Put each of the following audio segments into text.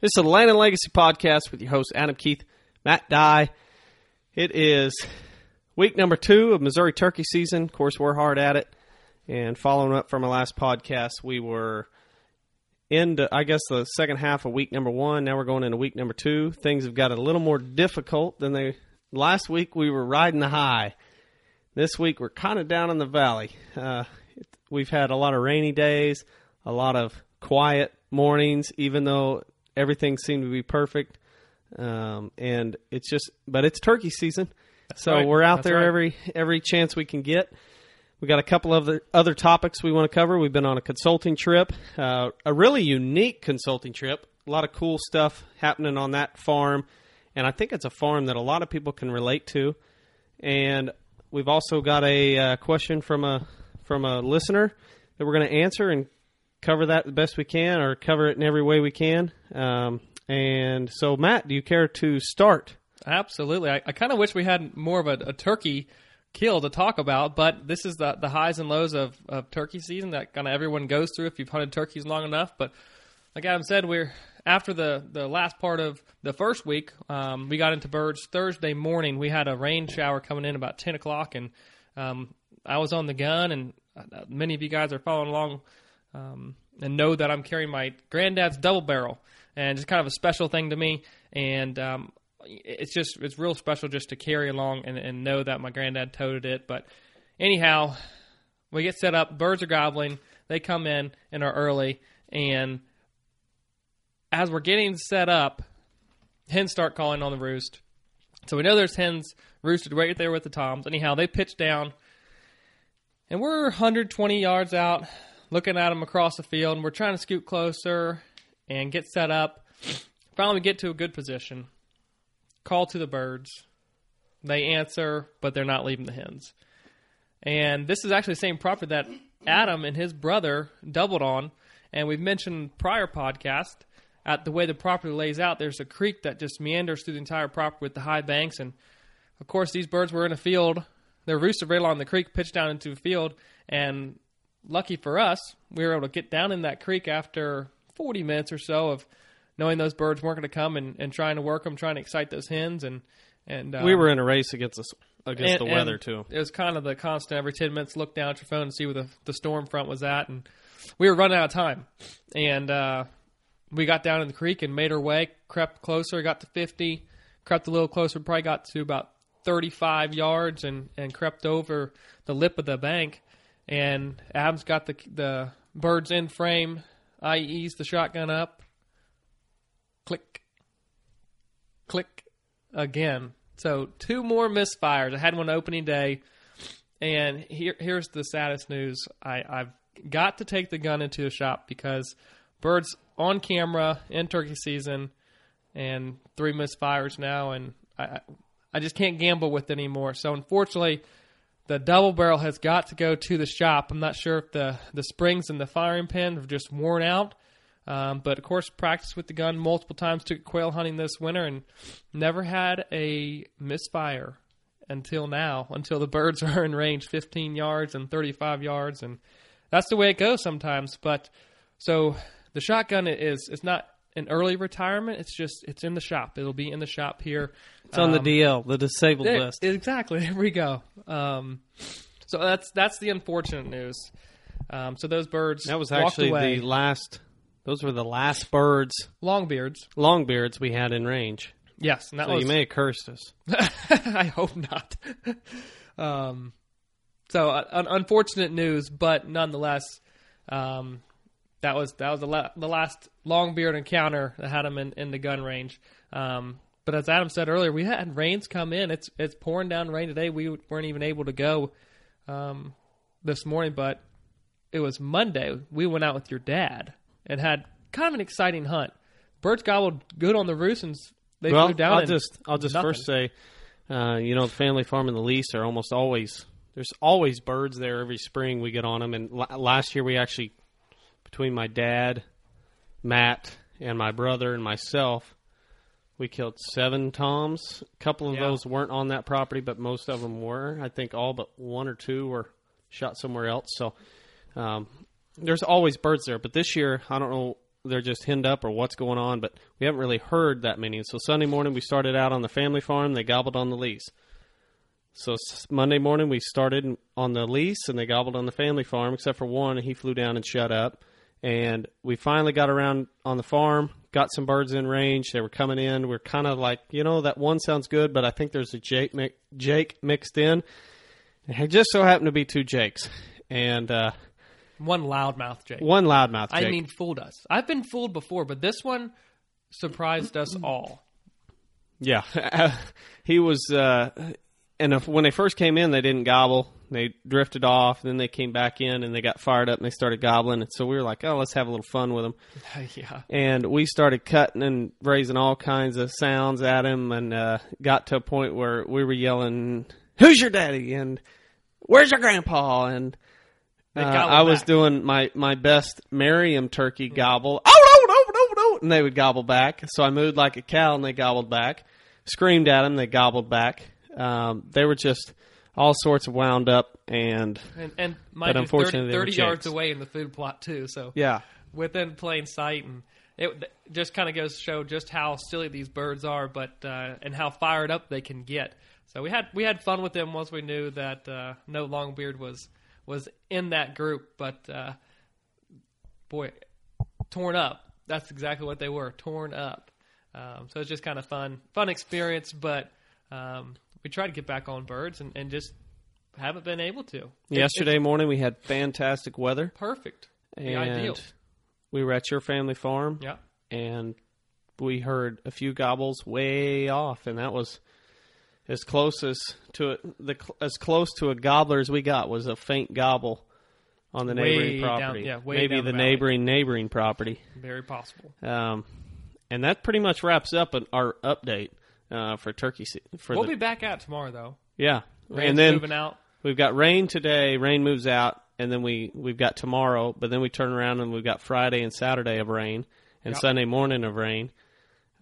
This is the Land and Legacy podcast with your host Adam Keith, Matt Dye. It is week number two of Missouri turkey season. Of course, we're hard at it. And following up from our last podcast, we were into, I guess, the second half of week number one. Now we're going into week number two. Things have got a little more difficult than they. Last week we were riding the high. This week we're kind of down in the valley. Uh, we've had a lot of rainy days, a lot of quiet mornings, even though everything seemed to be perfect. Um, and it's just, but it's turkey season, so right. we're out That's there right. every every chance we can get. We got a couple of the other topics we want to cover. We've been on a consulting trip, uh, a really unique consulting trip. A lot of cool stuff happening on that farm, and I think it's a farm that a lot of people can relate to. And we've also got a uh, question from a from a listener that we're going to answer and cover that the best we can, or cover it in every way we can. Um, and so, Matt, do you care to start? Absolutely. I, I kind of wish we had more of a, a turkey kill to talk about, but this is the, the highs and lows of, of turkey season that kind of everyone goes through if you've hunted turkeys long enough. But like Adam said, we're after the, the last part of the first week, um, we got into birds Thursday morning. We had a rain shower coming in about 10 o'clock, and um, I was on the gun, and uh, many of you guys are following along um, and know that I'm carrying my granddad's double barrel, and it's kind of a special thing to me. And um, it's just it's real special just to carry along and, and know that my granddad toted it. But anyhow, we get set up. Birds are gobbling. They come in and are early, and as we're getting set up, hens start calling on the roost. So we know there's hens roosted right there with the toms. Anyhow, they pitch down, and we're 120 yards out, looking at them across the field, and we're trying to scoot closer and get set up. Finally, we get to a good position. Call to the birds. They answer, but they're not leaving the hens. And this is actually the same property that Adam and his brother doubled on. And we've mentioned prior podcast at the way the property lays out. There's a creek that just meanders through the entire property with the high banks. And of course, these birds were in a field. They're roosted right along the creek, pitched down into a field. And lucky for us, we were able to get down in that creek after 40 minutes or so of knowing those birds weren't going to come and, and trying to work them, trying to excite those hens. And and um, we were in a race against the, against and- the weather too. It was kind of the constant every 10 minutes look down at your phone and see where the, the storm front was at. And we were running out of time. And uh, we got down in the creek and made our way, crept closer, got to 50, crept a little closer, probably got to about 35 yards and, and crept over the lip of the bank. And Adam's got the, the birds in frame. I ease the shotgun up. Click. Click again. So two more misfires. I had one opening day, and here here's the saddest news. I, I've got to take the gun into the shop because birds on camera in turkey season, and three misfires now, and I I- I just can't gamble with it anymore. So unfortunately, the double barrel has got to go to the shop. I'm not sure if the the springs and the firing pin have just worn out. Um, but of course, practiced with the gun multiple times. Took quail hunting this winter and never had a misfire until now. Until the birds are in range 15 yards and 35 yards, and that's the way it goes sometimes. But so the shotgun is it's not an early retirement. It's just it's in the shop. It'll be in the shop here. It's on the Um, DL, the disabled there- list. Exactly. There we go. Um, so that's that's the unfortunate news. Um, so those birds That was actually away. the last Those were the last birds, Longbeards. longbeards we had in range. Yes, and that So was you may have cursed us. I hope not. um, so uh, unfortunate news, but nonetheless, um, that was that was the, la- the last longbeard encounter that had him in, in the gun range. Um, but as Adam said earlier, we had rains come in. It's it's pouring down rain today. We weren't even able to go um, this morning, but it was Monday. We went out with your dad and had kind of an exciting hunt. Birds gobbled good on the roost, and they well, flew down. I'll just I'll just nothing. first say, uh, you know, the family farm and the lease are almost always there's always birds there every spring. We get on them, and la- last year we actually between my dad, Matt, and my brother and myself, we killed seven toms. A couple of Yeah. those weren't on that property, but most of them were. I think all but one or two were shot somewhere else. So um, there's always birds there. But this year, I don't know, they're just henned up or what's going on, but we haven't really heard that many. So Sunday morning, we started out on the family farm. They gobbled on the lease. So Monday morning, we started on the lease, and they gobbled on the family farm, except for one. and He flew down and shut up. And we finally got around on the farm, got some birds in range. They were coming in. We're kind of like, you know, that one sounds good, but I think there's a Jake, Jake mixed in. It just so happened to be two Jakes. And uh, one loudmouth, Jake. one loudmouth Jake. I mean, fooled us. I've been fooled before, but this one surprised us all. Yeah, he was. Uh, and if, when they first came in, they didn't gobble. They drifted off. Then they came back in and they got fired up and they started gobbling. And so we were like, "Oh, let's have a little fun with them." yeah. And we started cutting and raising all kinds of sounds at him, and uh, got to a point where we were yelling, "Who's your daddy?" and "Where's your grandpa?" and uh, I was back. doing my, my best Merriam turkey gobble. Oh no no no no! And they would gobble back. So I moved like a cow, and they gobbled back. Screamed at them, they gobbled back. Um, they were just all sorts of wound up, and And, and mind you, unfortunately 30, they were 30 yards away in the food plot, too. So yeah, within plain sight. And it just kind of goes to show just how silly these birds are, but uh, and how fired up they can get. So we had we had fun with them once we knew that uh, no longbeard was was in that group. But uh, boy, torn up. That's exactly what they were, torn up. Um, so it's just kind of fun, fun experience. But um, we try to get back on birds and, and just haven't been able to. Yesterday it's morning we had fantastic weather, perfect, the and ideal. we were at your family farm. Yeah. and we heard a few gobbles way off, and that was as close as to a, the as close to a gobbler as we got was a faint gobble on the Way neighboring down- property. yeah, way maybe down the the neighboring neighboring property. Very possible. Um, and that pretty much wraps up an, our update uh, for turkey se- for We'll the be back out tomorrow, though. yeah. Rain's and then moving out. we've got rain today. Rain moves out, and then we we've got tomorrow. But then we turn around and we've got Friday and Saturday of rain, and Yep. Sunday morning of rain.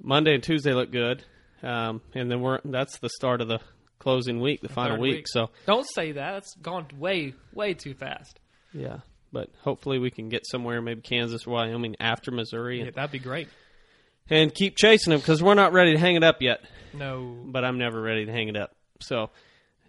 Monday and Tuesday look good, um, and then we're that's the start of the closing week, the final Third week. So Don't say that. That's gone way, way too fast. yeah, but hopefully we can get somewhere, maybe Kansas or Wyoming after Missouri, Yeah, and, that'd be great. and keep chasing them because we're not ready to hang it up yet. No. but I'm never ready to hang it up. So,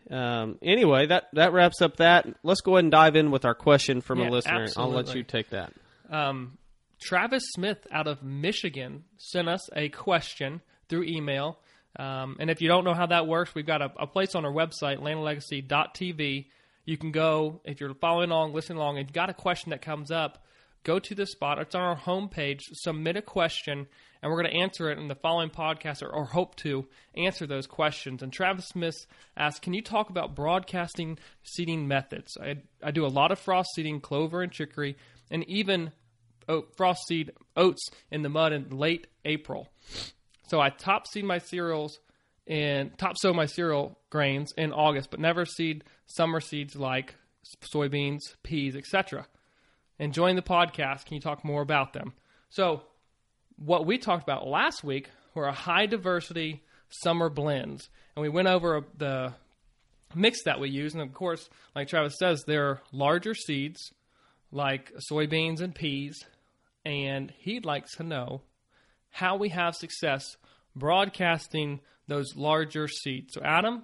um, anyway, that that wraps up that. Let's go ahead and dive in with our question from Yeah, a listener. I'll let you take that. Um, Travis Smith out of Michigan sent us a question through email. Um, and if you don't know how that works, we've got a, a place on our website, landlegacy.tv. You can go, if you're following along, listening along, and you've got a question that comes up, go to this spot. It's on our homepage. Submit a question, and we're going to answer it in the following podcast, or, or hope to answer those questions. And Travis Smith asked, Can you talk about broadcasting seeding methods? I, I do a lot of frost seeding, clover and chicory, and even oat, frost seed oats in the mud in late April. So I top seed my cereals and top sow my cereal grains in August, but never seed summer seeds like soybeans, peas, etc. Enjoying the podcast. Can you talk more about them? So, what we talked about last week were a high diversity summer blends, and we went over the mix that we use. And of course, like Travis says, there are larger seeds like soybeans and peas, and he'd like to know how we have success broadcasting those larger seeds. So, Adam,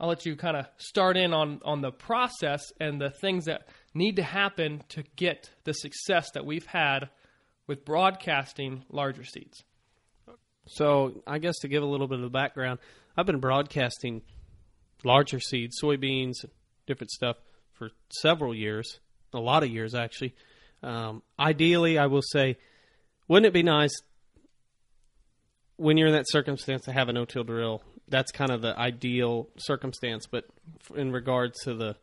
I'll let you kind of start in on, on the process and the things that need to happen to get the success that we've had with broadcasting larger seeds. So I guess to give a little bit of the background, I've been broadcasting larger seeds, soybeans, different stuff for several years, a lot of years actually. Um, ideally, I will say, wouldn't it be nice when you're in that circumstance to have a no-till drill? That's kind of the ideal circumstance. But in regards to the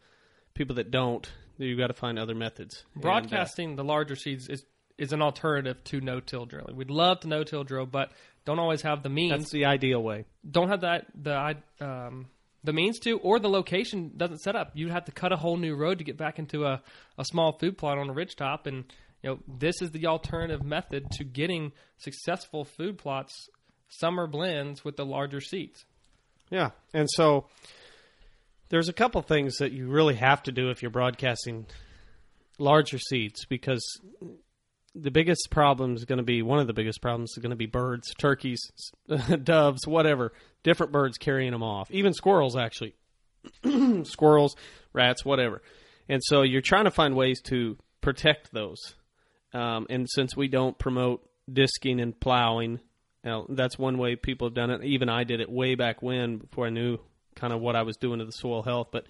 people that don't, you've got to find other methods. And, uh, Broadcasting the larger seeds is is an alternative to no-till drilling. We'd love to no-till drill, but don't always have the means. that's the ideal way. don't have that the um, the means to, or the location doesn't set up. You'd have to cut a whole new road to get back into a, a small food plot on a ridge top, and you know this is the alternative method to getting successful food plots, summer blends with the larger seeds. Yeah, and so there's a couple things that you really have to do if you're broadcasting larger seeds because the biggest problem is going to be one of the biggest problems is going to be birds, turkeys, doves, whatever, different birds carrying them off, even squirrels actually, squirrels, rats, whatever. And so you're trying to find ways to protect those. Um, and since we don't promote disking and plowing, now, that's one way people have done it. Even I did it way back when, before I knew kind of what I was doing to the soil health. But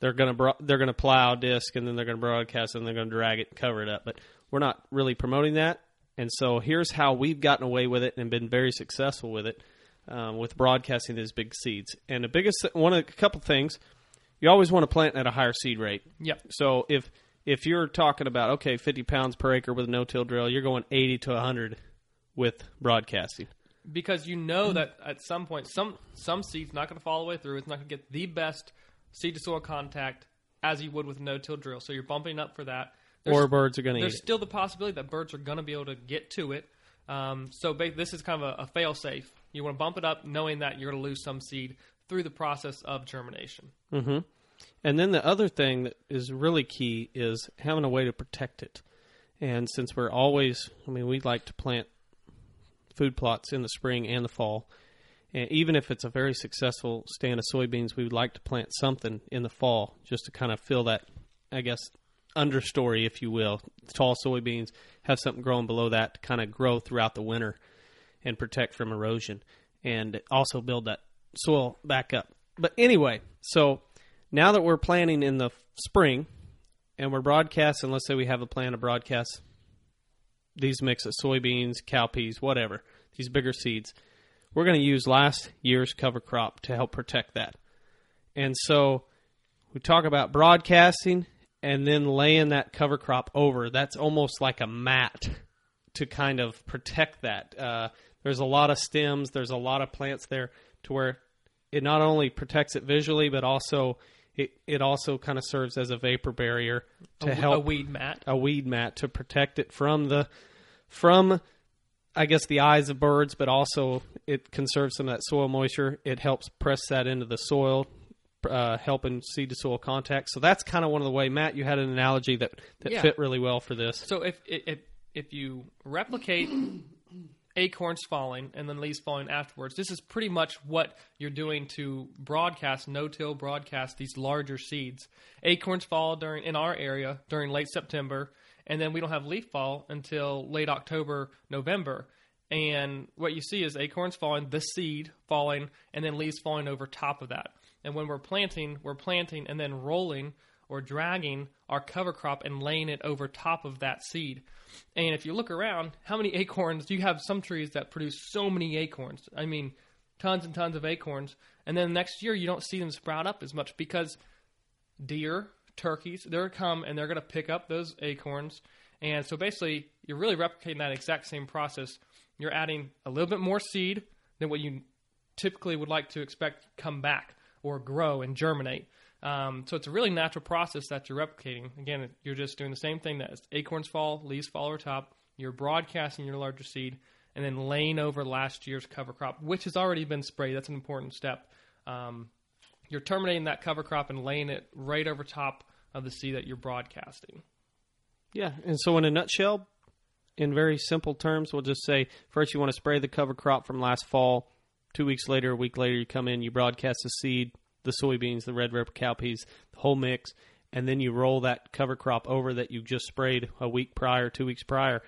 they're gonna bro- they're gonna plow disc and then they're gonna broadcast and they're gonna drag it and cover it up. But we're not really promoting that. And so here's how we've gotten away with it and been very successful with it, um, with broadcasting these big seeds. And the biggest one of a couple things, you always want to plant at a higher seed rate. Yep. So if if you're talking about okay, 50 pounds per acre with a no-till drill, you're going 80 to 100 with broadcasting. because you know that at some point some some seeds not going to follow the way through. It's not going to get the best seed to soil contact as you would with a no-till drill. So you're bumping up for that. Or birds are going to eat there's still the possibility that birds are going to be able to get to it. Um, so ba- this is kind of a, a fail-safe. You want to bump it up, knowing that you're going to lose some seed through the process of germination. hmm And then the other thing that is really key is having a way to protect it. And since we're always, I mean, we like to plant food plots in the spring and the fall. And even if it's a very successful stand of soybeans, we would like to plant something in the fall just to kind of fill that, I guess, understory, if you will. Tall soybeans have something growing below that to kind of grow throughout the winter and protect from erosion and also build that soil back up. But anyway, so now that we're planting in the spring and we're broadcasting, let's say we have a plan to broadcast these mix of soybeans, cowpeas, whatever, these bigger seeds, we're going to use last year's cover crop to help protect that. And so we talk about broadcasting and then laying that cover crop over. That's almost like a mat to kind of protect that. Uh, there's a lot of stems, there's a lot of plants there to where it not only protects it visually, but also it, it also kind of serves as a vapor barrier to a, help a weed mat. a weed mat to protect it from the from I guess the eyes of birds, but also it conserves some of that soil moisture. It helps press that into the soil, uh, helping seed to soil contact. So that's kind of one of the way. Matt, you had an analogy that that Yeah. fit really well for this. So if if if you replicate acorns falling and then leaves falling afterwards, this is pretty much what you're doing to broadcast no-till broadcast these larger seeds. Acorns fall during in our area during late September, and then we don't have leaf fall until late October, November. And what you see is acorns falling, the seed falling, and then leaves falling over top of that. And when we're planting, we're planting and then rolling or dragging our cover crop and laying it over top of that seed. And if you look around, how many acorns do you have some trees that produce so many acorns. I mean, tons and tons of acorns. And then next year you don't see them sprout up as much because deer, turkeys, they're going to come and they're going to pick up those acorns. And so basically, you're really replicating that exact same process. You're adding a little bit more seed than what you typically would like to expect come back or grow and germinate. Um, so it's a really natural process that you're replicating. Again, you're just doing the same thing that acorns fall, leaves fall over top. You're broadcasting your larger seed and then laying over last year's cover crop, which has already been sprayed. That's an important step. Um, you're terminating that cover crop and laying it right over top of the seed that you're broadcasting. Yeah, and so in a nutshell, in very simple terms, we'll just say first you want to spray the cover crop from last fall. Two weeks later, a week later, you come in, you broadcast the seed, the soybeans, the red ripper cowpeas, the whole mix, and then you roll that cover crop over that you just sprayed a week prior, two weeks prior,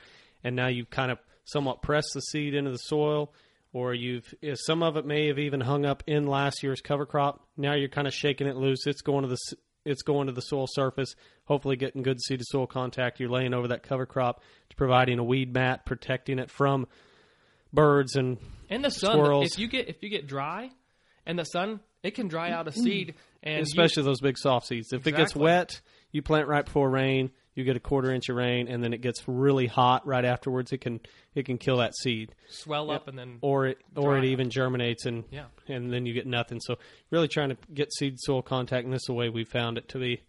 and now you've kind of somewhat pressed the seed into the soil, or you've some of it may have even hung up in last year's cover crop. Now you're kind of shaking it loose. It's going to the it's going to the soil surface, hopefully getting good seed to soil contact. You're laying over that cover crop, it's providing a weed mat, protecting it from birds and And the sun, Squirrels. if you get if you get dry, and the sun, it can dry out a seed, and you- especially those big soft seeds. If it gets wet, you plant right before rain, you get a quarter inch of rain, and then it gets really hot right afterwards. It can it can kill that seed, swell up and then or it or it even germinates and Yeah. and then you get nothing. So really trying to get seed soil contact, and this is the way we found it to be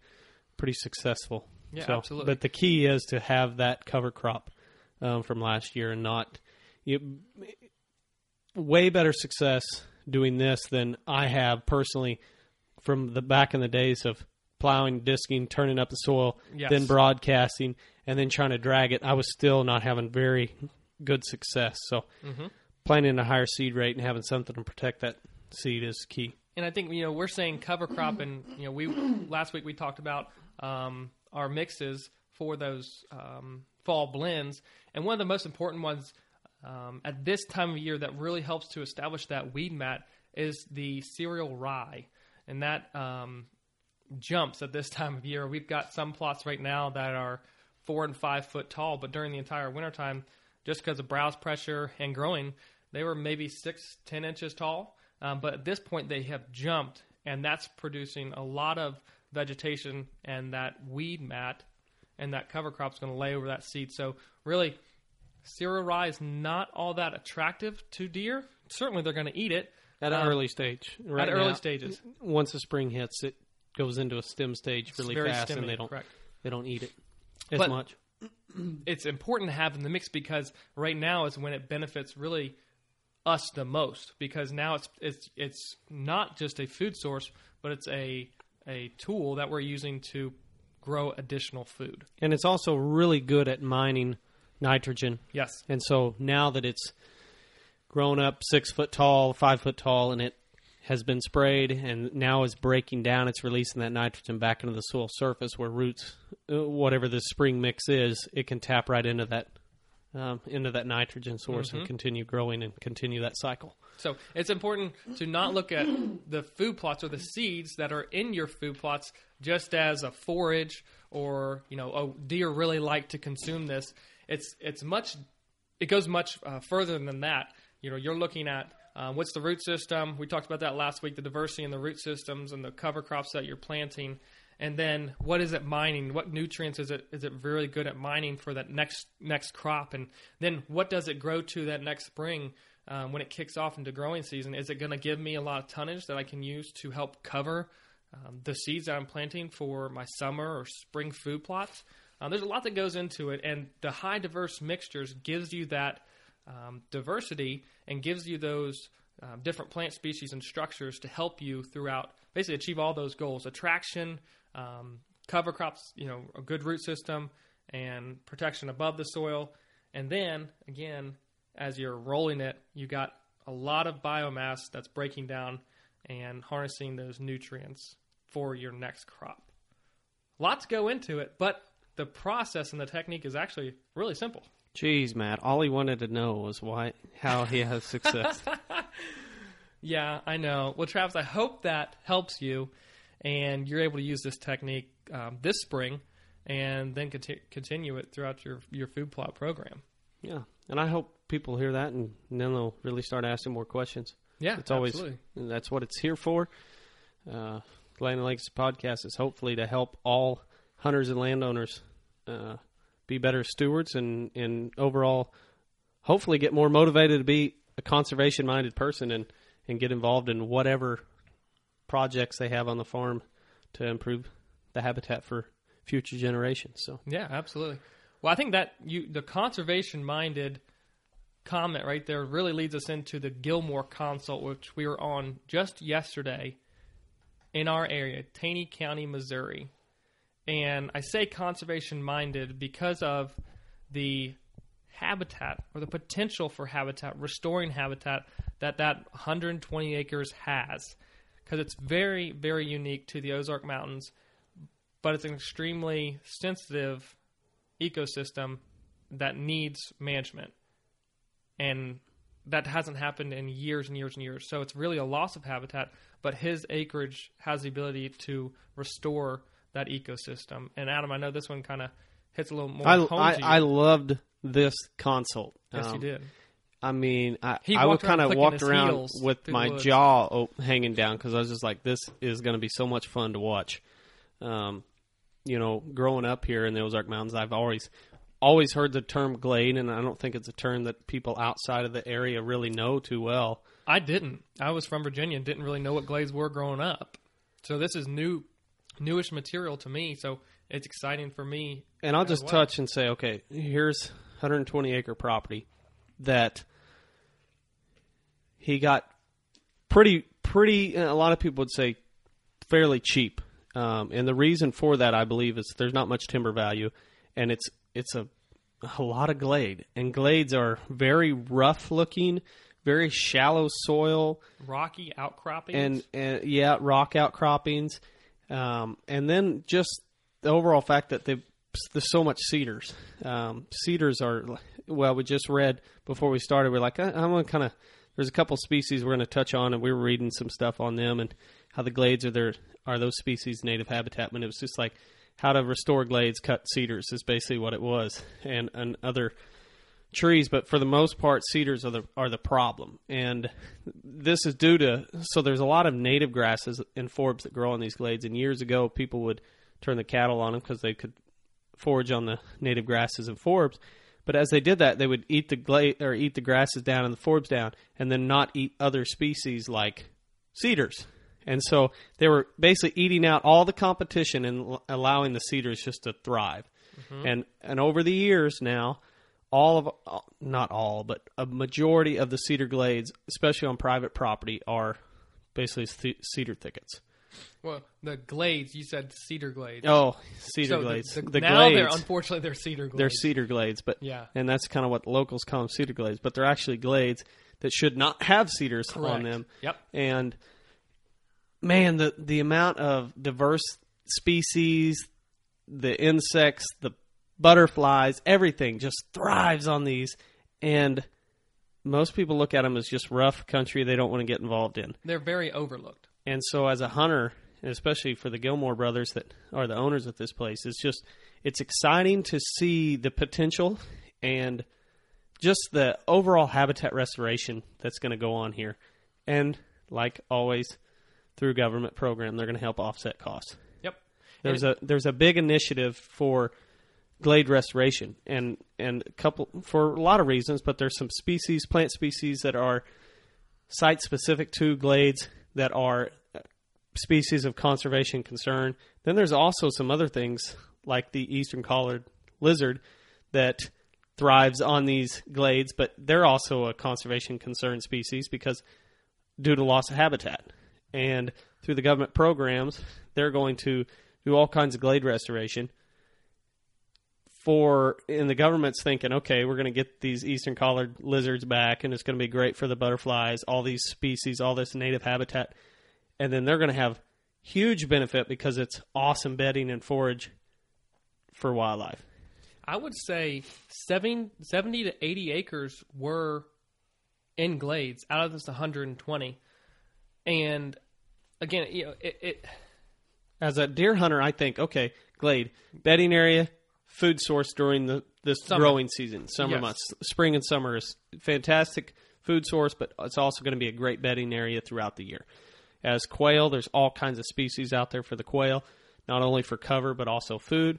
pretty successful. Yeah, So- absolutely. But the key is to have that cover crop um, from last year and not you. Way better success doing this than I have personally from the back in the days of plowing, disking, turning up the soil, Yes. then broadcasting, and then trying to drag it. I was still not having very good success. So Mm-hmm. planting a higher seed rate and having something to protect that seed is key. And I think you know we're saying cover crop, and you know we last week we talked about um, our mixes for those um, fall blends, and one of the most important ones um, at this time of year that really helps to establish that weed mat is the cereal rye, and that um, jumps at this time of year. We've got some plots right now that are four and five foot tall, but during the entire wintertime, just because of browse pressure and growing, they were maybe six, ten inches tall. Um, but at this point, they have jumped, and that's producing a lot of vegetation, and that weed mat and that cover crop is going to lay over that seed. So really, cereal rye is not all that attractive to deer. Certainly, they're going to eat it At an Um, early stage. Right at early now, stages. Once the spring hits, it goes into a stem stage really fast, and they don't correct. they don't eat it as But- much. it's important to have in the mix because right now is when it benefits really us the most because now it's it's it's not just a food source but it's a a tool that we're using to grow additional food. And it's also really good at mining nitrogen. Yes. And so now that it's grown up six foot tall, five foot tall, and it has been sprayed and now is breaking down, it's releasing that nitrogen back into the soil surface where roots, uh, whatever the spring mix is, it can tap right into that. Um, into that nitrogen source and continue growing and continue that cycle. So it's important to not look at the food plots or the seeds that are in your food plots just as a forage or you know oh deer really like to consume this. It's it's much it goes much uh, further than that. You know you're looking at uh, what's the root system. We talked about that last week. The diversity in the root systems and the cover crops that you're planting. And then what is it mining? What nutrients is it is it really good at mining for that next next crop? And then what does it grow to that next spring um, when it kicks off into growing season? Is it going to give me a lot of tonnage that I can use to help cover um, the seeds that I'm planting for my summer or spring food plots? Um, there's a lot that goes into it, and the high diverse mixtures gives you that um, diversity and gives you those um, different plant species and structures to help you throughout basically achieve all those goals. Attraction um, cover crops you know a good root system and protection above the soil. And then again as you're rolling it you got a lot of biomass that's breaking down and harnessing those nutrients for your next crop. Lots go into it but the process and the technique is actually really simple Jeez, Matt, all he wanted to know was why how he has success. Yeah, I know. Well, Travis, I hope that helps you, and you're able to use this technique um, this spring, and then conti- continue it throughout your your food plot program. yeah, and I hope people hear that and then they'll really start asking more questions. Yeah, It's always absolutely. that's what it's here for. Uh, Land and Legacy podcast is hopefully to help all hunters and landowners uh, be better stewards and and overall, hopefully get more motivated to be a conservation minded person and and get involved in whatever projects they have on the farm to improve the habitat for future generations. So Yeah, absolutely. Well, I think that you the conservation minded comment right there really leads us into the Gilmore consult, which we were on just yesterday in our area, Taney County, Missouri. And I say conservation minded because of the habitat or the potential for habitat, restoring habitat that that 120 acres has. Because it's very, very unique to the Ozark Mountains, but it's an extremely sensitive ecosystem that needs management, and that hasn't happened in years and years and years. So it's really a loss of habitat. But his acreage has the ability to restore that ecosystem. And Adam, I know this one kind of hits a little more I, I. I loved this consult. yes, Um, you did. I mean, I, I would kind of walked around with my jaw op- hanging down because I was just like, this is going to be so much fun to watch. Um, you know, growing up here in the Ozark Mountains, I've always always heard the term glade, and I don't think it's a term that people outside of the area really know too well. I didn't. I was from Virginia and didn't really know what glades were growing up. So this is new, newish material to me. So it's exciting for me. And I'll just well. touch and say, okay, here's 120 acre property that he got pretty, pretty. A lot of people would say fairly cheap, um, and the reason for that, I believe, is there's not much timber value, and it's it's a a lot of glade, and glades are very rough looking, very shallow soil rocky outcroppings. and and yeah, rock outcroppings, um, and then just the overall fact that there's so much cedars. Um, cedars are well. We just read before we started. We're like, I, I'm gonna kind of. There's a couple species we're going to touch on, and we were reading some stuff on them and how the glades are their are those species native habitat. And it was just like how to restore glades, cut cedars is basically what it was, and and other trees, but for the most part, cedars are the are the problem, and this is due to so there's a lot of native grasses and forbs that grow in these glades. And years ago, people would turn the cattle on them because they could forage on the native grasses and forbs. But as they did that, they would eat the glade or eat the grasses down and the forbs down, and then not eat other species like cedars. And so they were basically eating out all the competition and allowing the cedars just to thrive. Mm-hmm. And and over the years now, all of uh, not all, but a majority of the cedar glades, especially on private property, are basically th- cedar thickets. well, the glades. You said cedar glades. Oh, cedar so the- glades. The, The, now they're unfortunately they're cedar glades. they're cedar glades, but Yeah. and that's kind of what locals call them, cedar glades. But they're actually glades that should not have cedars on them. Yep. And man, the the amount of diverse species, the insects, the butterflies, everything just thrives on these. And most people look at them as just rough country they don't want to get involved in. They're very overlooked. And so, as a hunter, and especially for the Gilmore brothers that are the owners of this place, it's just it's exciting to see the potential and just the overall habitat restoration that's going to go on here. And like always, through government program, they're going to help offset costs. Yep. There's And a there's a big initiative for glade restoration and and a couple for a lot of reasons, but there's some species, plant species that are site specific to glades that are uh, species of conservation concern. Then there's also some other things like the eastern collared lizard that thrives on these glades, but they're also a conservation concern species because due to loss of habitat. And through the government programs, they're going to do all kinds of glade restoration. For and the government's thinking, okay, we're going to get these eastern collared lizards back, and it's going to be great for the butterflies, all these species, all this native habitat, and then they're going to have huge benefit because it's awesome bedding and forage for wildlife. I would say 70, 70 to 80 acres were in glades out of this 120. And again, you know, it, it As a deer hunter, I think, okay, glade, bedding area, food source during the this Summer. growing season, summer Yes. months, spring and summer is fantastic food source, but it's also going to be a great bedding area throughout the year. As quail, there's all kinds of species out there for the quail, not only for cover but also food,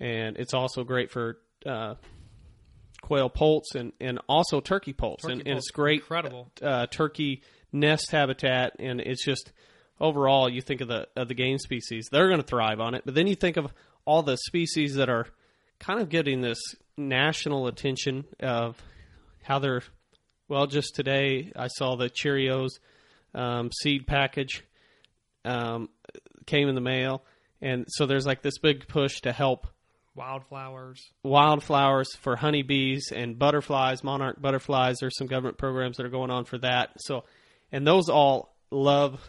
and it's also great for uh, quail poults and, and also turkey poults, Turkey and, and it's great incredible. uh, turkey nest habitat, and it's just overall you think of the of the game species, they're going to thrive on it. But then you think of all the species that are kind of getting this national attention of how they're. Well, just today I saw the Cheerios um, seed package um, came in the mail, and so there's like this big push to help wildflowers. wildflowers for honeybees and butterflies, monarch butterflies. There's some government programs that are going on for that. So, and those all love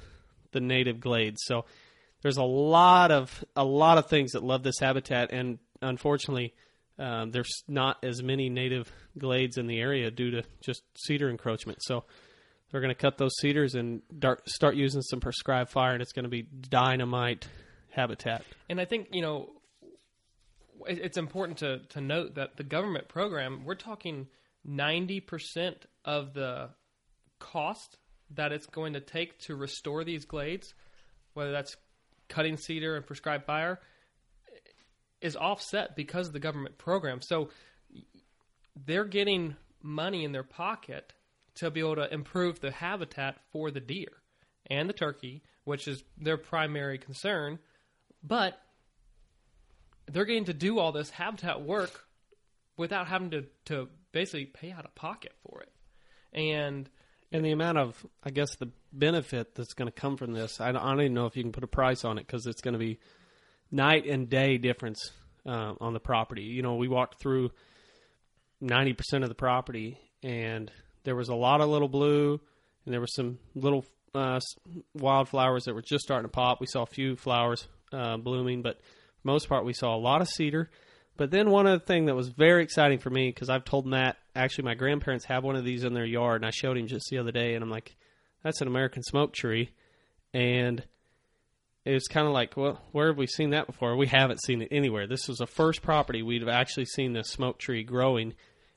the native glades. So, there's a lot of a lot of things that love this habitat, and unfortunately, um, there's not as many native glades in the area due to just cedar encroachment. So they're going to cut those cedars and start using some prescribed fire, and it's going to be dynamite habitat. And I think you know it's important to to note that the government program we're talking ninety percent of the cost that it's going to take to restore these glades, whether that's cutting cedar and prescribed fire, is offset because of the government program. So they're getting money in their pocket to be able to improve the habitat for the deer and the turkey, which is their primary concern. But they're getting to do all this habitat work without having to, to basically pay out of pocket for it. And And the amount of, I guess, the benefit that's going to come from this, I don't, I don't even know if you can put a price on it because it's going to be night and day difference uh, on the property. You know, we walked through 90% of the property and there was a lot of little blue and there were some little uh, wildflowers that were just starting to pop. We saw a few flowers uh, blooming, but most part, we saw a lot of cedar. But then one other thing that was very exciting for me because I've told Matt actually my grandparents have one of these in their yard, and I showed him just the other day, and I'm like, "That's an American smoke tree," and it was kind of like, "Well, where have we seen that before? We haven't seen it anywhere. This was the first property we'd have actually seen this smoke tree growing."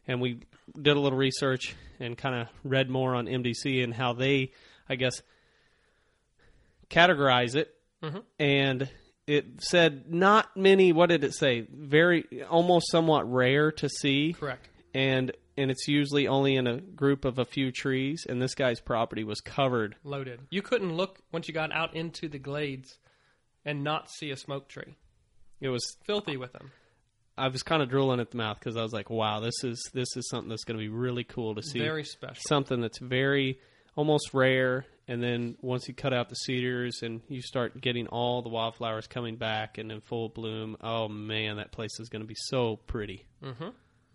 And we did a little research and kind of read more on MDC and how they, I guess, categorize it. Mm-hmm. And it said not many. What did it say? Very, almost somewhat rare to see. correct. And and it's usually only in a group of a few trees. And this guy's property was covered. Loaded. You couldn't look once you got out into the glades and not see a smoke tree. It was. Filthy with them. I was kind of drooling at the mouth because I was like, "Wow, this is this is something that's going to be really cool to see." Very special. something that's very almost rare and then once you cut out the cedars and you start getting all the wildflowers coming back and in full bloom oh man that place is going to be so pretty mm-hmm.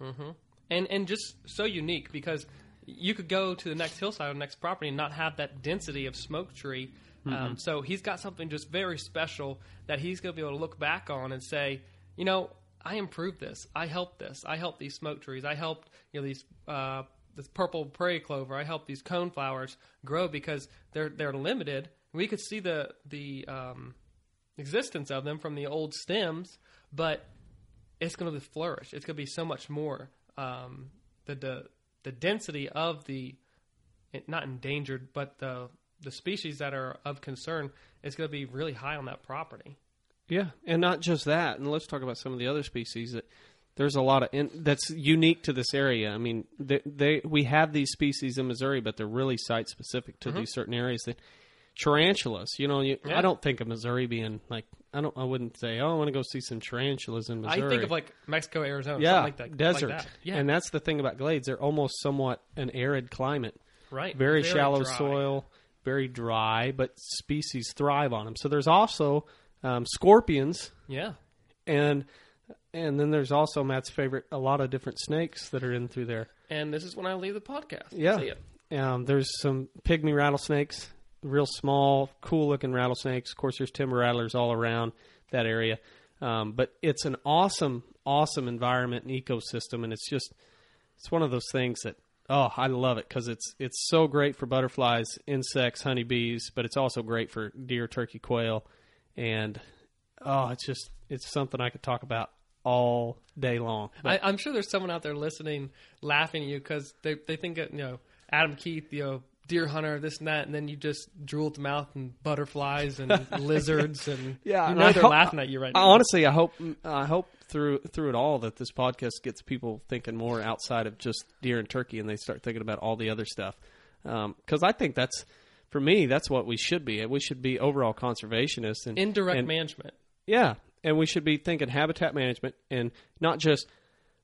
Mm-hmm. And and just so unique because you could go to the next hillside or next property and not have that density of smoke tree. Um, so he's got something just very special that he's going to be able to look back on and say, you know, I improved this. I helped this. I helped these smoke trees. I helped you know these uh, this purple prairie clover. I helped these cone flowers grow because they're they're limited. We could see the the um, existence of them from the old stems, but it's going to flourish. It's going to be so much more. Um, the, the the density of the not endangered, but the the species that are of concern is going to be really high on that property. yeah and not just that and let's talk about some of the other species that there's a lot of in, that's unique to this area i mean they, they we have these species in missouri but they're really site specific to these certain areas that tarantulas you know you, Yeah. i don't think of missouri being like i don't i wouldn't say oh i want to go see some tarantulas in missouri I think of like Mexico, Arizona, yeah, something like that, desert. like that. Yeah, And that's the thing about glades; they're almost somewhat an arid climate, right. very, shallow dry. soil, very dry, but species thrive on them. So there's also um, scorpions, Yeah, and and then there's also Matt's favorite, a lot of different snakes that are in through there. and this is when I leave the podcast. Yeah. Um, there's some pygmy rattlesnakes, real small, cool looking rattlesnakes. Of course, there's timber rattlers all around that area. Um, but it's an awesome, awesome environment and ecosystem, and it's just it's one of those things that oh, I love it because it's it's so great for butterflies, insects, honeybees, but it's also great for deer, turkey, quail, and oh, it's just it's something I could talk about all day long. I, I'm sure there's someone out there listening, laughing at you because they they think you know Adam Keith, you know deer hunter, this and that, and then you just drool at the mouth and butterflies and lizards and Yeah, you know I they're hope- laughing at you right now. Honestly, I hope I hope through through it all that this podcast gets people thinking more outside of just deer and turkey, and they start thinking about all the other stuff. Um, because I think that's for me, that's what we should be. We should be overall conservationists and Indirect and, management. Yeah, and we should be thinking habitat management and not just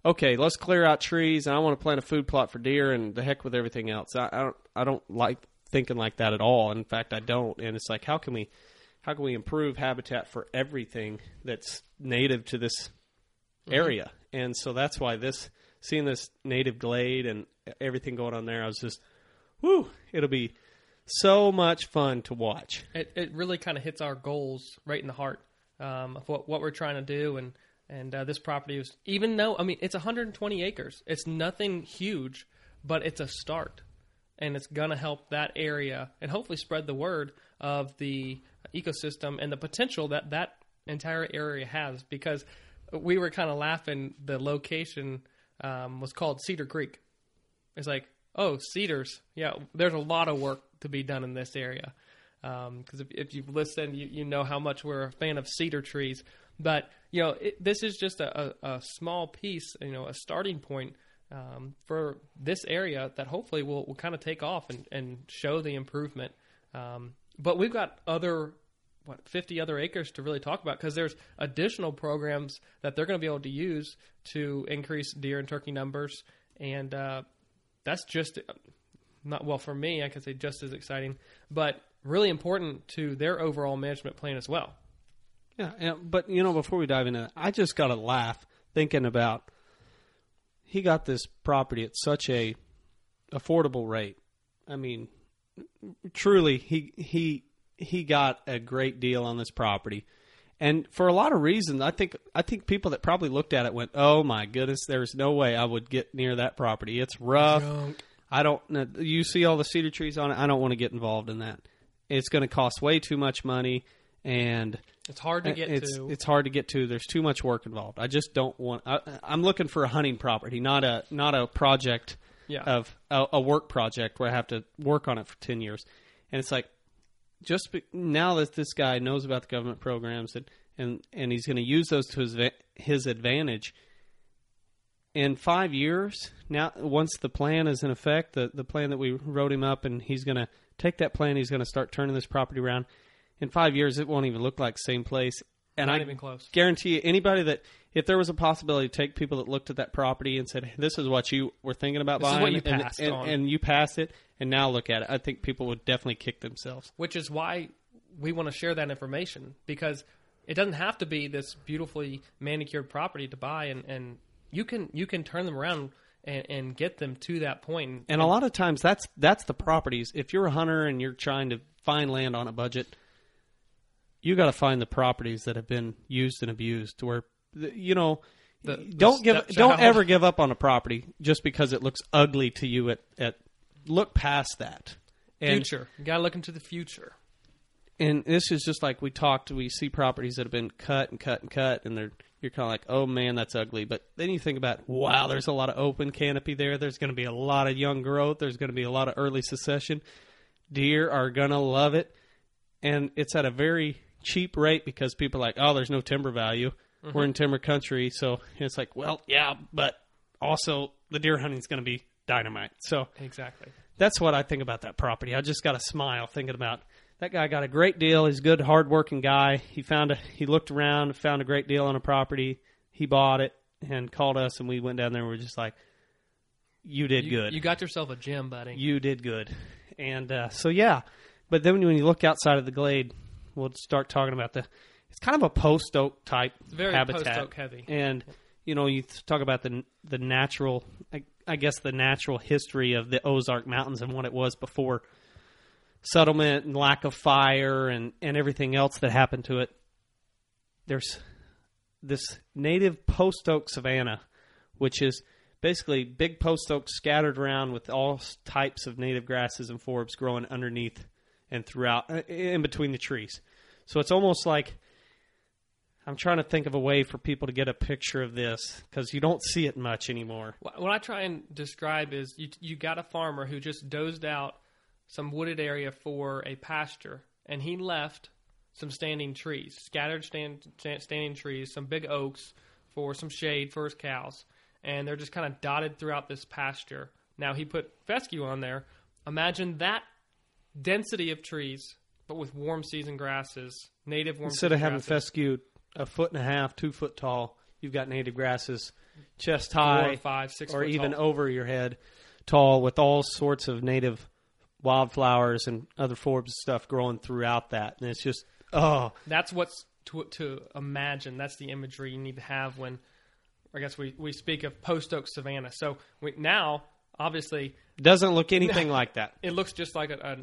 okay, let's clear out trees and I want to plant a food plot for deer and the heck with everything else. I, I don't I don't like thinking like that at all. In fact, I don't. And it's like how can we how can we improve habitat for everything that's native to this area? And so that's why this seeing this native glade and everything going on there, I was just whoo, it'll be so much fun to watch. It it really kind of hits our goals right in the heart um, of what what we're trying to do, and And uh, this property was, even though, I mean, it's 120 acres. It's nothing huge, but it's a start. And it's to help that area and hopefully spread the word of the ecosystem and the potential that that entire area has. Because we were kind of laughing, the location um, was called Cedar Creek. It's like, oh, cedars. Yeah, there's a lot of work to be done in this area. Because um, if, if you've listened, you, you know how much we're a fan of cedar trees. But you know, it, this is just a, a, a, small piece, you know, a starting point um, for this area that hopefully will, will kind of take off and, and show the improvement. Um, but we've got other what 50 other acres to really talk about because there's additional programs that they're going to be able to use to increase deer and turkey numbers and uh, that's just not well for me i could say just as exciting but really important to their overall management plan as well yeah, yeah, but you know, before we dive into that, I just got to laugh thinking about he got this property at such a affordable rate. I mean, truly, he he he got a great deal on this property, and for a lot of reasons, I think I think people that probably looked at it went, "Oh my goodness, there's no way I would get near that property. It's rough. Junk. I don't. You see all the cedar trees on it. I don't want to get involved in that. It's going to cost way too much money." and it's hard to uh, get it's, to. It's hard to get to. There's too much work involved. I just don't want. I, am looking for a hunting property, not a not a project yeah. of a, a, work project where I have to work on it for ten years. And it's like, just be, now that this guy knows about the government programs and and and he's going to use those to his his advantage. In five years, now once the plan is in effect, the the plan that we wrote him up, and he's going to take that plan, he's going to start turning this property around in five years, it won't even look like the same place. And Not I even close. guarantee you, anybody that if there was a possibility to take people that looked at that property and said, "This is what you were thinking about this buying," you and, and, and, you passed it, and now look at it, I think people would definitely kick themselves. Which is why we want to share that information because it doesn't have to be this beautifully manicured property to buy, and, and you can you can turn them around and, and get them to that point. And, and a lot of times, that's that's the properties. If you're a hunter and you're trying to find land on a budget you got to find the properties that have been used and abused where you know the, don't give don't ever give up on a property just because it looks ugly to you at, at look past that. And, future. You got to look into the future. And this is just like we talked we see properties that have been cut and cut and cut and they're you're kind of like oh man that's ugly. But then you think about wow there's a lot of open canopy there. There's going to be a lot of young growth. There's going to be a lot of early succession deer are going to love it. And it's at a very cheap rate because people are like, oh, there's no timber value. Mm-hmm. We're in timber country, so it's like, well, yeah, but also the deer hunting is going to be dynamite. So exactly, that's what I think about that property. I just got a smile thinking about that guy. Got a great deal. He's a good, hardworking guy. He found a he looked around, found a great deal on a property. He bought it and called us, and we went down there. and we are just like, you did you, good. You got yourself a gem, buddy. You did good, and uh, so yeah. But then when you look outside of the glade, we'll start talking about the. It's kind of a post oak type very habitat, post oak heavy, and you know you talk about the the natural, I, I guess the natural history of the Ozark Mountains and what it was before settlement and lack of fire and and everything else that happened to it. There's this native post oak savanna, which is basically big post oaks scattered around with all types of native grasses and forbs growing underneath and throughout uh, in between the trees. So it's almost like I'm trying to think of a way for people to get a picture of this because you don't see it much anymore. What I try and describe is you you got a farmer who just dozed out some wooded area for a pasture, and he left some standing trees, scattered stand, standing trees, some big oaks for some shade for his cows, and they're just kind of dotted throughout this pasture. Now he put fescue on there. Imagine that density of trees, but with warm season grasses, native warm. Instead of having grasses. fescue a foot and a half, two foot tall, you've got native grasses chest high, Four, five, six, or even tall. over your head, tall, with all sorts of native wildflowers and other forms of stuff growing throughout that, and it's just oh, that's what's to, to imagine. That's the imagery you need to have when. I guess we, we speak of post oak savanna. So we, now, obviously, doesn't look anything like that. It looks just like a,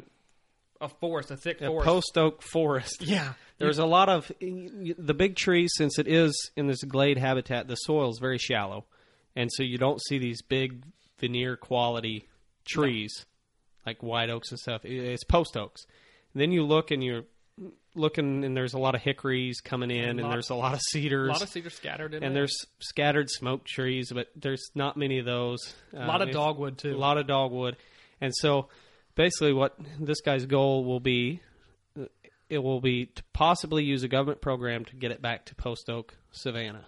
a forest, a thick a forest. post oak forest. yeah, There's a lot of the big trees since it is in this glade habitat. The soil is very shallow, and so you don't see these big veneer quality trees like white oaks and stuff. It's post oaks. And then you look and you're looking, and there's a lot of hickories coming in, and lot- there's a lot of cedars, a lot of cedars scattered in and there. there's scattered smoke trees, but there's not many of those. a lot Um, of dogwood too. a lot of dogwood, and so basically, what this guy's goal will be, it will be to possibly use a government program to get it back to post oak savannah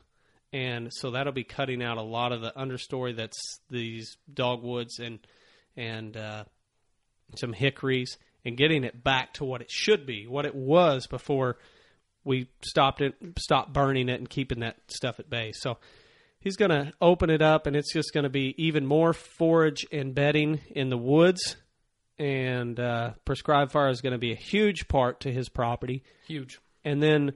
and so that'll be cutting out a lot of the understory that's these dogwoods and and uh, some hickories, and getting it back to what it should be, what it was before we stopped it, stopped burning it, and keeping that stuff at bay. So he's going to open it up, and it's just going to be even more forage and bedding in the woods. And uh, prescribed fire is going to be a huge part to his property. Huge. And then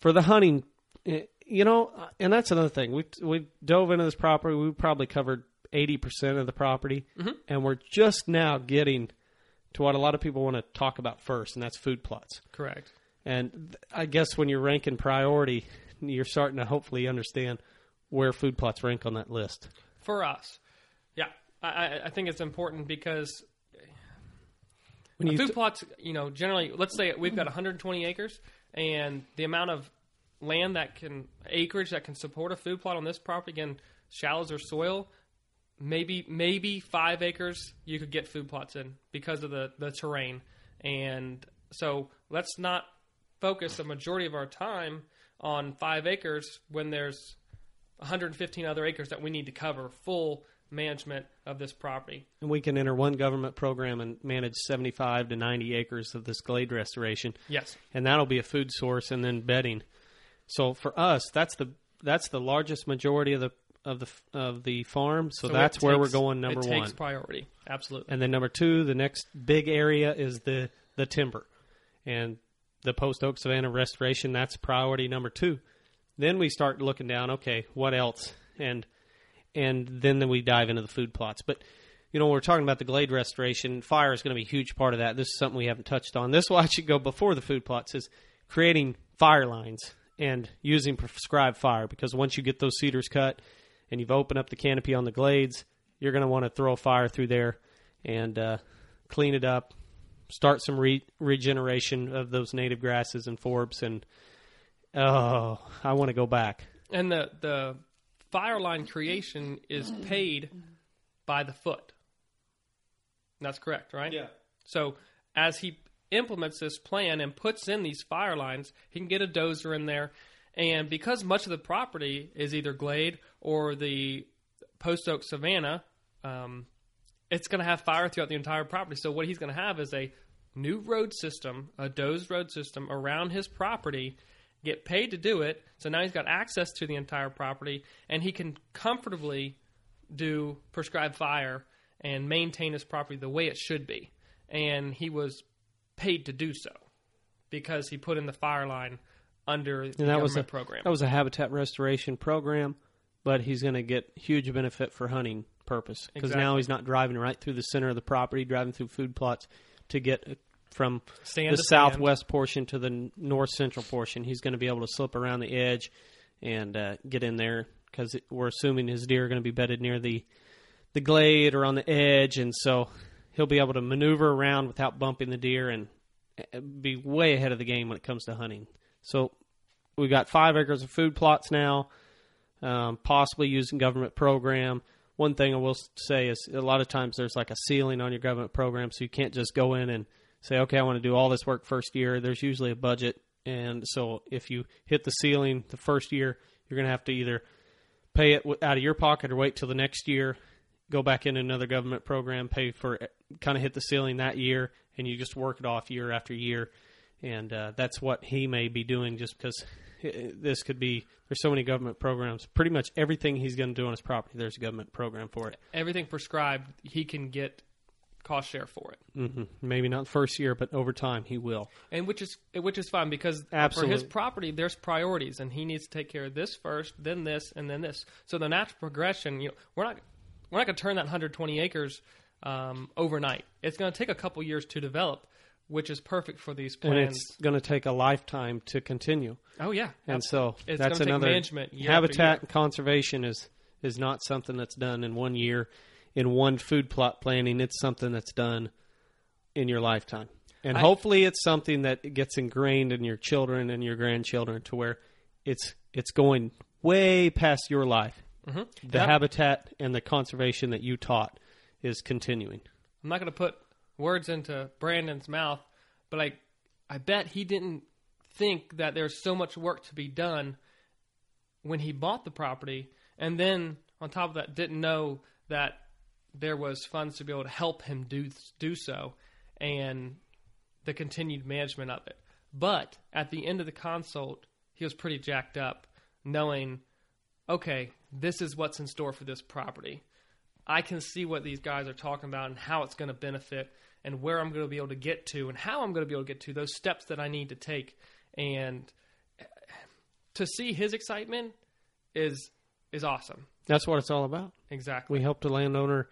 for the hunting, eh, you know, and that's another thing. We we dove into this property. We probably covered eighty percent of the property, and we're just now getting to what a lot of people want to talk about first, and that's food plots. Correct. And th- I guess when you're ranking priority, you're starting to hopefully understand where food plots rank on that list. For us, yeah, I- I think it's important because When you food t- plots, you know, generally, let's say we've got 120 acres, and the amount of land that can acreage that can support a food plot on this property, again, shallows or soil, maybe maybe five acres you could get food plots in because of the the terrain, and so let's not focus the majority of our time on five acres when there's 115 other acres that we need to cover full management of this property. and we can enter one government program and manage 75 to 90 acres of this glade restoration. Yes. and that'll be a food source and then bedding. So for us, that's the that's the largest majority of the of the of the farm. So, So that's it where we're going. Number it one, takes priority. Absolutely. and then number two, the next big area is the the timber, and the post oak savanna restoration. That's priority number two. Then we start looking down. Okay, what else? And and then then we dive into the food plots. But you know, we're talking about the glade restoration. Fire is going to be a huge part of that. This is something we haven't touched on. This will actually go before the food plots. Is creating fire lines and using prescribed fire because once you get those cedars cut and you've opened up the canopy on the glades, you're going to want to throw a fire through there and uh, clean it up, start some re- regeneration of those native grasses and forbs. And oh, I want to go back. And the the fire line creation is paid by the foot. That's correct, right? Yeah. So as he implements this plan and puts in these fire lines, he can get a dozer in there. And because much of the property is either glade or the post oak savanna, um, it's going to have fire throughout the entire property. So what he's going to have is a new road system, a dozed road system around his property, get paid to do it. So now he's got access to the entire property, and he can comfortably do prescribed fire and maintain his property the way it should be. And he was paid to do so because he put in the fire line under the And that government was a program. That was a habitat restoration program, but he's going to get huge benefit for hunting purpose because now he's not driving right through the center of the property, driving through food plots to get from Stand the to stand. southwest portion to the north central portion. He's going to be able to slip around the edge and uh, get in there because we're assuming his deer are going to be bedded near the the glade or on the edge, and so he'll be able to maneuver around without bumping the deer and uh, be way ahead of the game when it comes to hunting. So we've got five acres of food plots now, um, possibly using government program. One thing I will say is a lot of times there's like a ceiling on your government program, so you can't just go in and say, okay, I want to do all this work first year. There's usually a budget, and so if you hit the ceiling the first year, you're going to have to either pay it out of your pocket or wait till the next year, go back in another government program, pay for kind of hit the ceiling that year, and you just work it off year after year. And uh, that's what he may be doing just because this could be there's so many government programs. Pretty much everything he's going to do on his property, there's a government program for it. Everything prescribed, he can get cost share for it. hmm Maybe not first year, but over time he will. and which is which is fine because for his property there's priorities and he needs to take care of this first then this and then this. So the natural progression you know we're not we're not going to turn that 120 acres um, overnight. It's going to take a couple years to develop which is perfect for these plans, and it's going to take a lifetime to continue. oh yeah, And so It's that's another management habitat and conservation is is not something that's done in one year in one food plot planning. It's something that's done in your lifetime. And I- hopefully it's something that gets ingrained in your children and your grandchildren to where it's it's going way past your life. Mm-hmm. The habitat and the conservation that you taught is continuing. I'm not going to put words into Brandon's mouth, but I, I bet he didn't think that there's so much work to be done when he bought the property, and then on top of that, didn't know that there was funds to be able to help him do do so, and the continued management of it. But at the end of the consult, he was pretty jacked up, knowing, okay, this is what's in store for this property. I can see what these guys are talking about and how it's going to benefit and where I'm going to be able to get to and how I'm going to be able to get to those steps that I need to take. And to see his excitement is is awesome. That's what it's all about. Exactly. We helped the landowner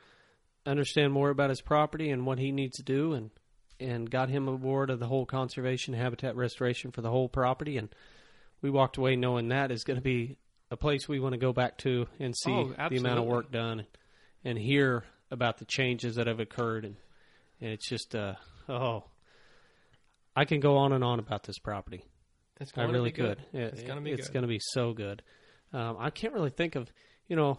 understand more about his property and what he needs to do, and and got him aboard of the whole conservation habitat restoration for the whole property. And we walked away knowing that is going to be a place we want to go back to and see Oh, the amount of work done and, and hear about the changes that have occurred. And, and it's just, uh, oh, I can go on and on about this property. it's I really to be good. could. It- It's going to be it's going to be so good. Um, I can't really think of, you know,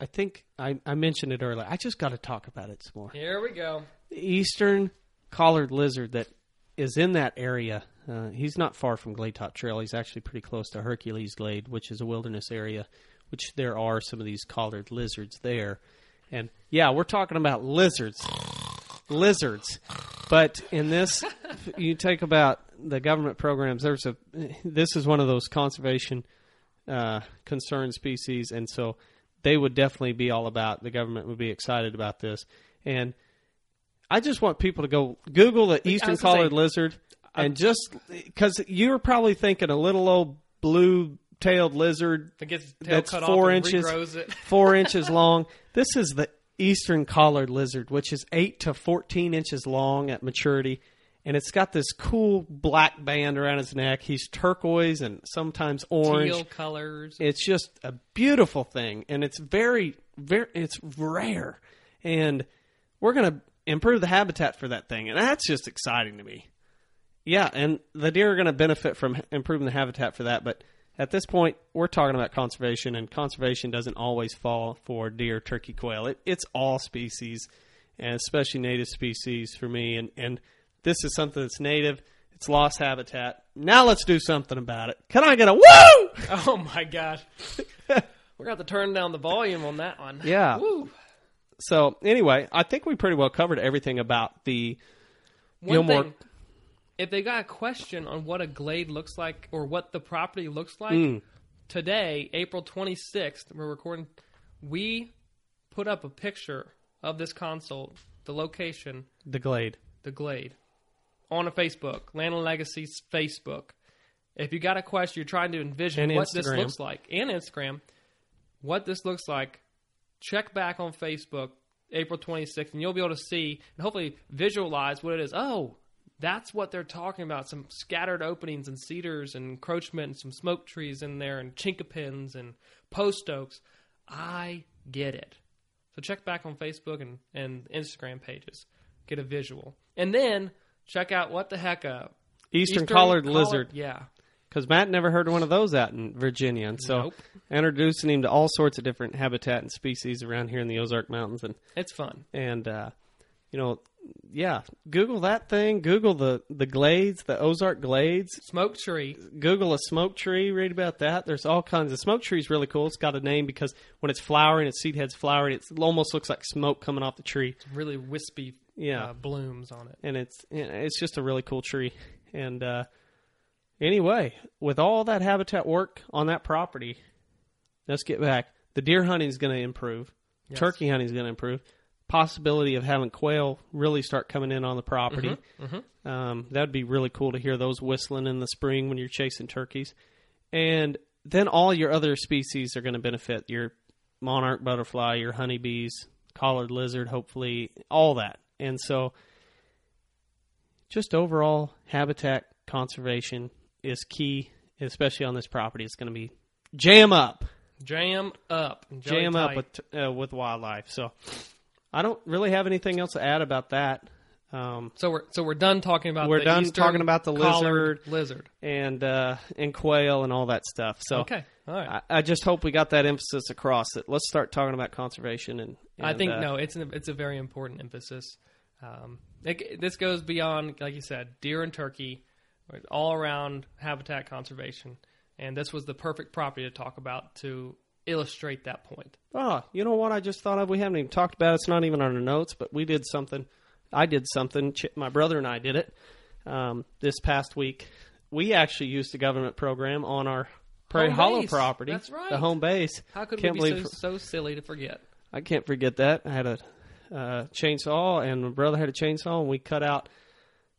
I think I, I mentioned it earlier. I just got to talk about it some more. Here we go. The eastern collared lizard that is in that area. Uh, he's not far from Glade Top Trail. He's actually pretty close to Hercules Glade, which is a wilderness area, which there are some of these collared lizards there. And yeah, we're talking about lizards. Lizards. But in this, you take about the government programs, there's a, this is one of those conservation uh, concerned species, and so they would definitely be all about. The government would be excited about this, and I just want people to go Google the eastern collared lizard, and just because you're probably thinking a little old blue-tailed lizard It gets tail that's cut four off and inches, it. four inches long. This is the eastern collared lizard, which is eight to fourteen inches long at maturity, and it's got this cool black band around his neck. He's turquoise and sometimes orange. Teal colors. It's just a beautiful thing, and it's very, very, it's rare, and we're gonna improve the habitat for that thing, and that's just exciting to me. Yeah, and the deer are going to benefit from improving the habitat for that, but at this point, we're talking about conservation, and conservation doesn't always fall for deer, turkey, quail. It, it's all species, and especially native species for me. And, and this is something that's native. It's lost habitat. Now let's do something about it. Can I get a woo? Oh my gosh. We're going to have to turn down the volume on that one. Yeah. Woo. So anyway, I think we pretty well covered everything about the One Gilmore- thing, if they got a question on what a glade looks like or what the property looks like, Hmm. today, April 26th, we're recording, we put up a picture of this console, the location, the glade. the glade, on a Facebook, Land and Legacy's Facebook. If you got a question, you're trying to envision And what this looks like, and Instagram, what this looks like, check back on Facebook, April 26th, and you'll be able to see and hopefully visualize what it is. Oh, that's what they're talking about. Some scattered openings and cedars and encroachment and some smoke trees in there and chinkapins and post oaks. I get it. So check back on Facebook and, and Instagram pages. Get a visual. And then check out what the heck a Eastern, collared collar- lizard. Yeah. because Matt never heard of one of those out in Virginia, and so Nope. introducing him to all sorts of different habitat and species around here in the Ozark Mountains, and It's fun. and uh, you know, yeah, Google that thing. Google the the glades, the Ozark Glades. Smoke tree. Google a smoke tree. Read about that. There's all kinds of smoke trees. Really cool. It's got a name because when it's flowering, its seed heads flowering. It almost looks like smoke coming off the tree. Really wispy Yeah. uh, blooms on it. and it's it's just a really cool tree. And uh, anyway, with all that habitat work on that property, let's get back. The deer hunting is going to improve. Yes. Turkey hunting is going to improve. Possibility of having quail really start coming in on the property. Um, that'd be really cool to hear those whistling in the spring when you're chasing turkeys. And then all your other species are going to benefit your monarch butterfly, your honeybees, collared lizard, hopefully, all that. And so just overall habitat conservation is key, especially on this property. It's going to be jam up, Jam up. and jam up with uh, with wildlife. So I don't really have anything else to add about that. Um, So we're so we're done talking about. We're the done eastern talking about the lizard. Lizard. and uh, and quail and all that stuff. So Okay. All right. I, I just hope we got that emphasis across. That let's start talking about conservation and. I think uh, no, it's an, it's a very important emphasis. Um, it, this goes beyond, like you said, deer and turkey, all around habitat conservation, and this was the perfect property to talk about to illustrate that point. Oh, you know what? I just thought of. We haven't even talked about. it. It's not even on our notes, but we did something. I did something. Ch- My brother and I did it um, this past week. We actually used the government program on our Prairie Hollow property. That's right. The home base. How could Can't we be believe so, so silly to forget? I can't forget that. I had a uh, chainsaw, and my brother had a chainsaw, and we cut out.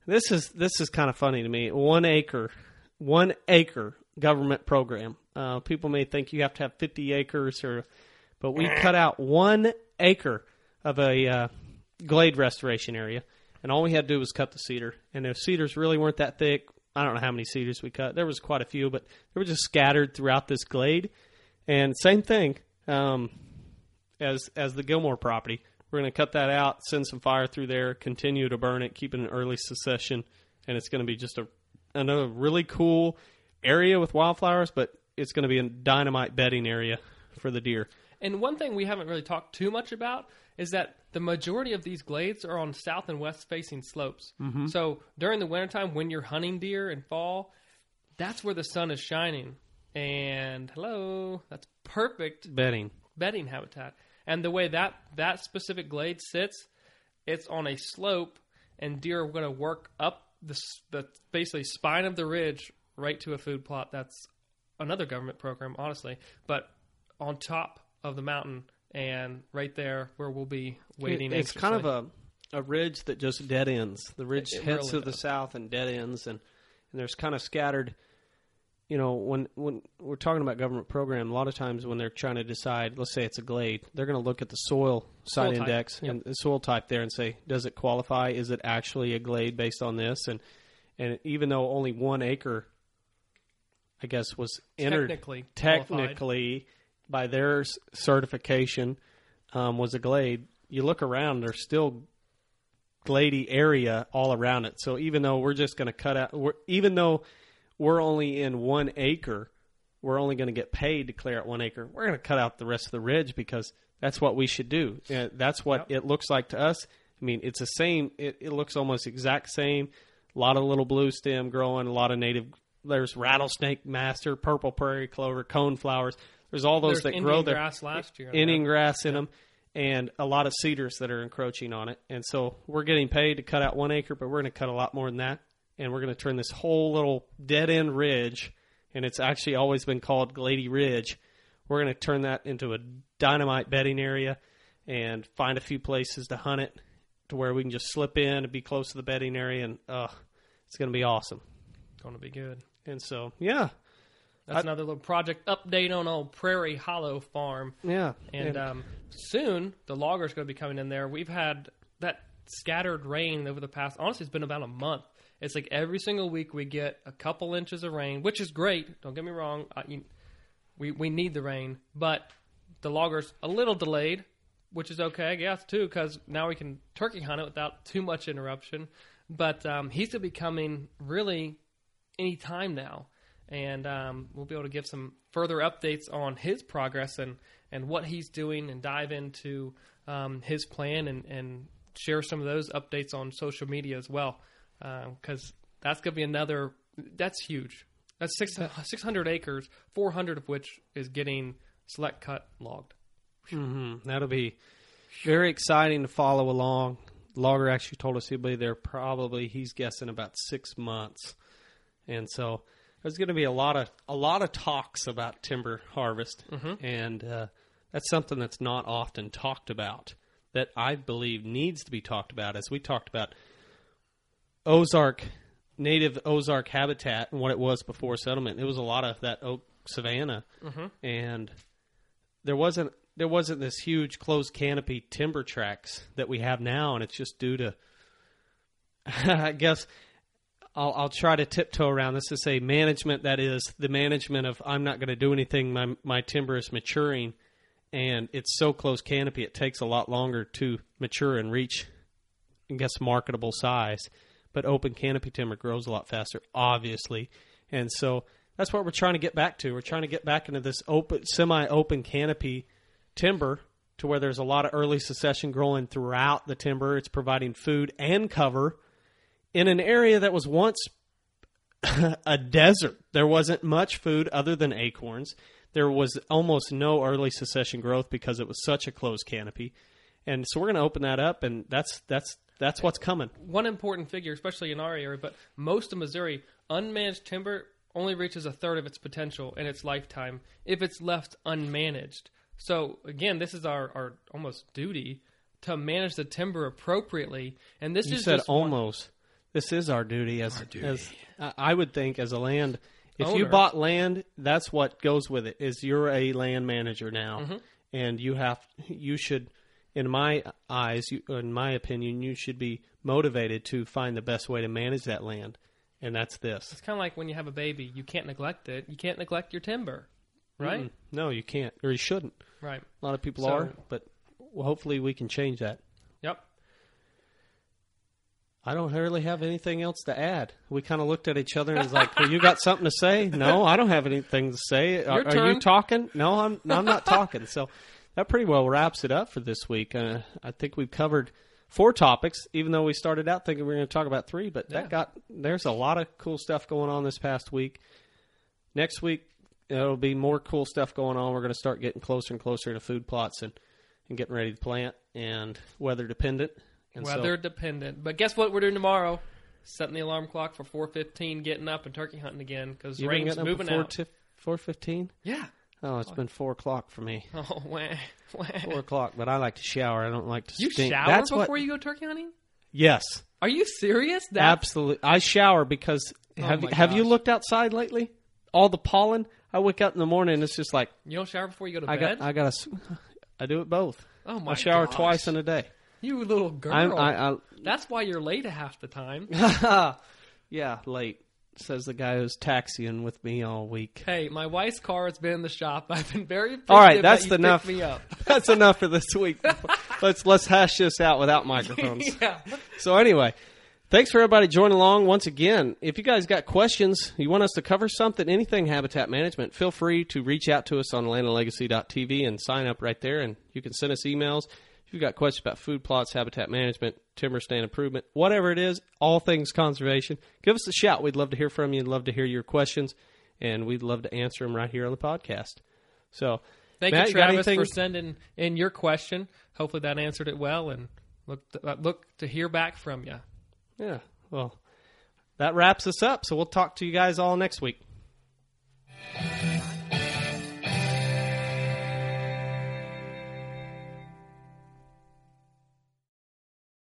This is this is kind of funny to me. One acre, one acre government program. Uh, people may think you have to have fifty acres, or, but we cut out one acre of a uh, glade restoration area, and all we had to do was cut the cedar. And the cedars really weren't that thick. I don't know how many cedars we cut. There was quite a few, but they were just scattered throughout this glade. And same thing. Um, as as the Gilmore property. We're going to cut that out, send some fire through there, continue to burn it, keep it in early succession, and it's going to be just a another really cool area with wildflowers. But it's going to be a dynamite bedding area for the deer. And one thing we haven't really talked too much about is that the majority of these glades are on south and west facing slopes. Mm-hmm. So during the wintertime, when you're hunting deer in fall, that's where the sun is shining. And hello, that's perfect Bedding. bedding habitat. And the way that that specific glade sits, it's on a slope, and deer are going to work up the the basically spine of the ridge right to a food plot. That's another government program, honestly, but on top of the mountain and right there where we'll be waiting. It- it's kind of a a ridge that just dead ends. The ridge It heads really to the south and dead ends, and and there's kind of scattered. You know, when when we're talking about government program, a lot of times when they're trying to decide, let's say it's a glade, they're going to look at the soil site Soil index yep. and the soil type there and say, does it qualify? Is it actually a glade based on this? And and even though only one acre, I guess, was entered technically technically by their certification um, was a glade. You look around, there's still glady area all around it. So even though we're just going to cut out, we're, even though we're only in one acre, we're only going to get paid to clear out one acre. We're going to cut out the rest of the ridge because that's what we should do. Yeah, that's what it looks like to us. I mean, it's the same. It, it looks almost exact same. A lot of little blue stem growing. A lot of native. There's rattlesnake master, purple prairie clover, cone flowers. There's all those There's that Indian grow there. grass last year. Indian grass in them, and a lot of cedars that are encroaching on it. And so we're getting paid to cut out one acre, but we're going to cut a lot more than that. And we're going to turn this whole little dead end ridge, and it's actually always been called Glady Ridge. We're going to turn that into a dynamite bedding area and find a few places to hunt it to where we can just slip in and be close to the bedding area. And uh, it's going to be awesome. Going to be good. And so, yeah, That's another little project update on old Prairie Hollow Farm. yeah. And um, soon the loggers going to be coming in there. We've had that scattered rain over the past. Honestly, it's been about a month. It's like every single week we get a couple inches of rain, which is great. Don't get me wrong. I, you, we we need the rain, but the loggers a little delayed, which is okay, I guess too, because now we can turkey hunt it without too much interruption. But um, he's going to be coming really any time now, and um, we'll be able to give some further updates on his progress and, and what he's doing, and dive into um, his plan and, and share some of those updates on social media as well, because that's going to be another. That's huge. That's six, 600 acres, 400 of which is getting select cut logged. hmm That'll be very exciting to follow along. Logger actually told us he'll be there probably he's guessing about six months, and so there's going to be a lot of a lot of talks about timber harvest, and uh, that's something that's not often talked about. That I believe needs to be talked about, as we talked about Ozark native Ozark habitat and what it was before settlement. It was a lot of that oak savanna, mm-hmm. and there wasn't there wasn't this huge closed canopy timber tracks that we have now, and it's just due to I guess I'll, I'll try to tiptoe around this to say management. That is the management of I'm not going to do anything. My my timber is maturing, and it's so close canopy. It takes a lot longer to mature and reach, I guess, marketable size. But open canopy timber grows a lot faster, obviously, and so that's what we're trying to get back to. We're trying to get back into this open, semi-open canopy timber to where there's a lot of early succession growing throughout the timber. It's providing food and cover in an area that was once a desert. There wasn't much food other than acorns. There was almost no early succession growth because it was such a closed canopy. And so we're going to open that up and that's that's that's what's coming. One important figure, especially in our area, but most of Missouri, unmanaged timber only reaches a third of its potential in its lifetime if it's left unmanaged. So again, this is our, our almost duty to manage the timber appropriately. And this You is said just one- almost. This is our duty as as I I would think as a land. If you bought land, that's what goes with it. Is you're a land manager now, Mm-hmm. and you have you should, in my eyes, you, in my opinion, you should be motivated to find the best way to manage that land, and that's this. It's kind of like when you have a baby, you can't neglect it. You can't neglect your timber, right? Mm-mm. No, you can't, or you shouldn't. Right. A lot of people So- are, but hopefully we can change that. Yep. I don't really have anything else to add. We kind of looked at each other and was like, well, "You got something to say?" No, I don't have anything to say. Are, are you talking? No, I'm. I'm not talking. So that pretty well wraps it up for this week. Uh, I think we've covered four topics, even though we started out thinking we were going to talk about three. But Yeah. that got there's a lot of cool stuff going on this past week. Next week there'll be more cool stuff going on. We're going to start getting closer and closer to food plots and and getting ready to plant and weather dependent. And so- Weather dependent. But guess what we're doing tomorrow? Setting the alarm clock for 4:15, getting up and turkey hunting again because rain's moving out. four fifteen. yeah. Oh, it's been four o'clock for me. Oh, wah, wah. Four o'clock, but I like to shower. I don't like to You stink. shower That's before what, you go turkey hunting? Yes, Are you serious? That absolutely. I shower because Oh have my have you looked outside lately? All the pollen. I wake up in the morning and it's just like you don't shower before you go to I bed? got I got to. I do it both. oh my I shower gosh. twice in a day. You little girl. I'm, I, That's why you're late half the time. Yeah, late says the guy who's taxiing with me all week. hey, my wife's car has been in the shop. I've been very All right, that's that enough. me up. That's enough for this week. let's let's hash this out without microphones. yeah. So anyway, thanks for everybody joining along once again. If you guys got questions, you want us to cover something, anything habitat management, feel free to reach out to us on landandlegacy.tv and sign up right there. And you can send us emails. If you've got questions about food plots, habitat management, timber stand improvement, whatever it is, all things conservation, give us a shout. We'd love to hear from you. We'd love to hear your questions, and we'd love to answer them right here on the podcast. So, Thank Matt, you, you Travis, anything? for sending in your question. Hopefully that answered it well, and look to, uh, look to hear back from you. yeah, well, that wraps us up. So we'll talk to you guys all next week.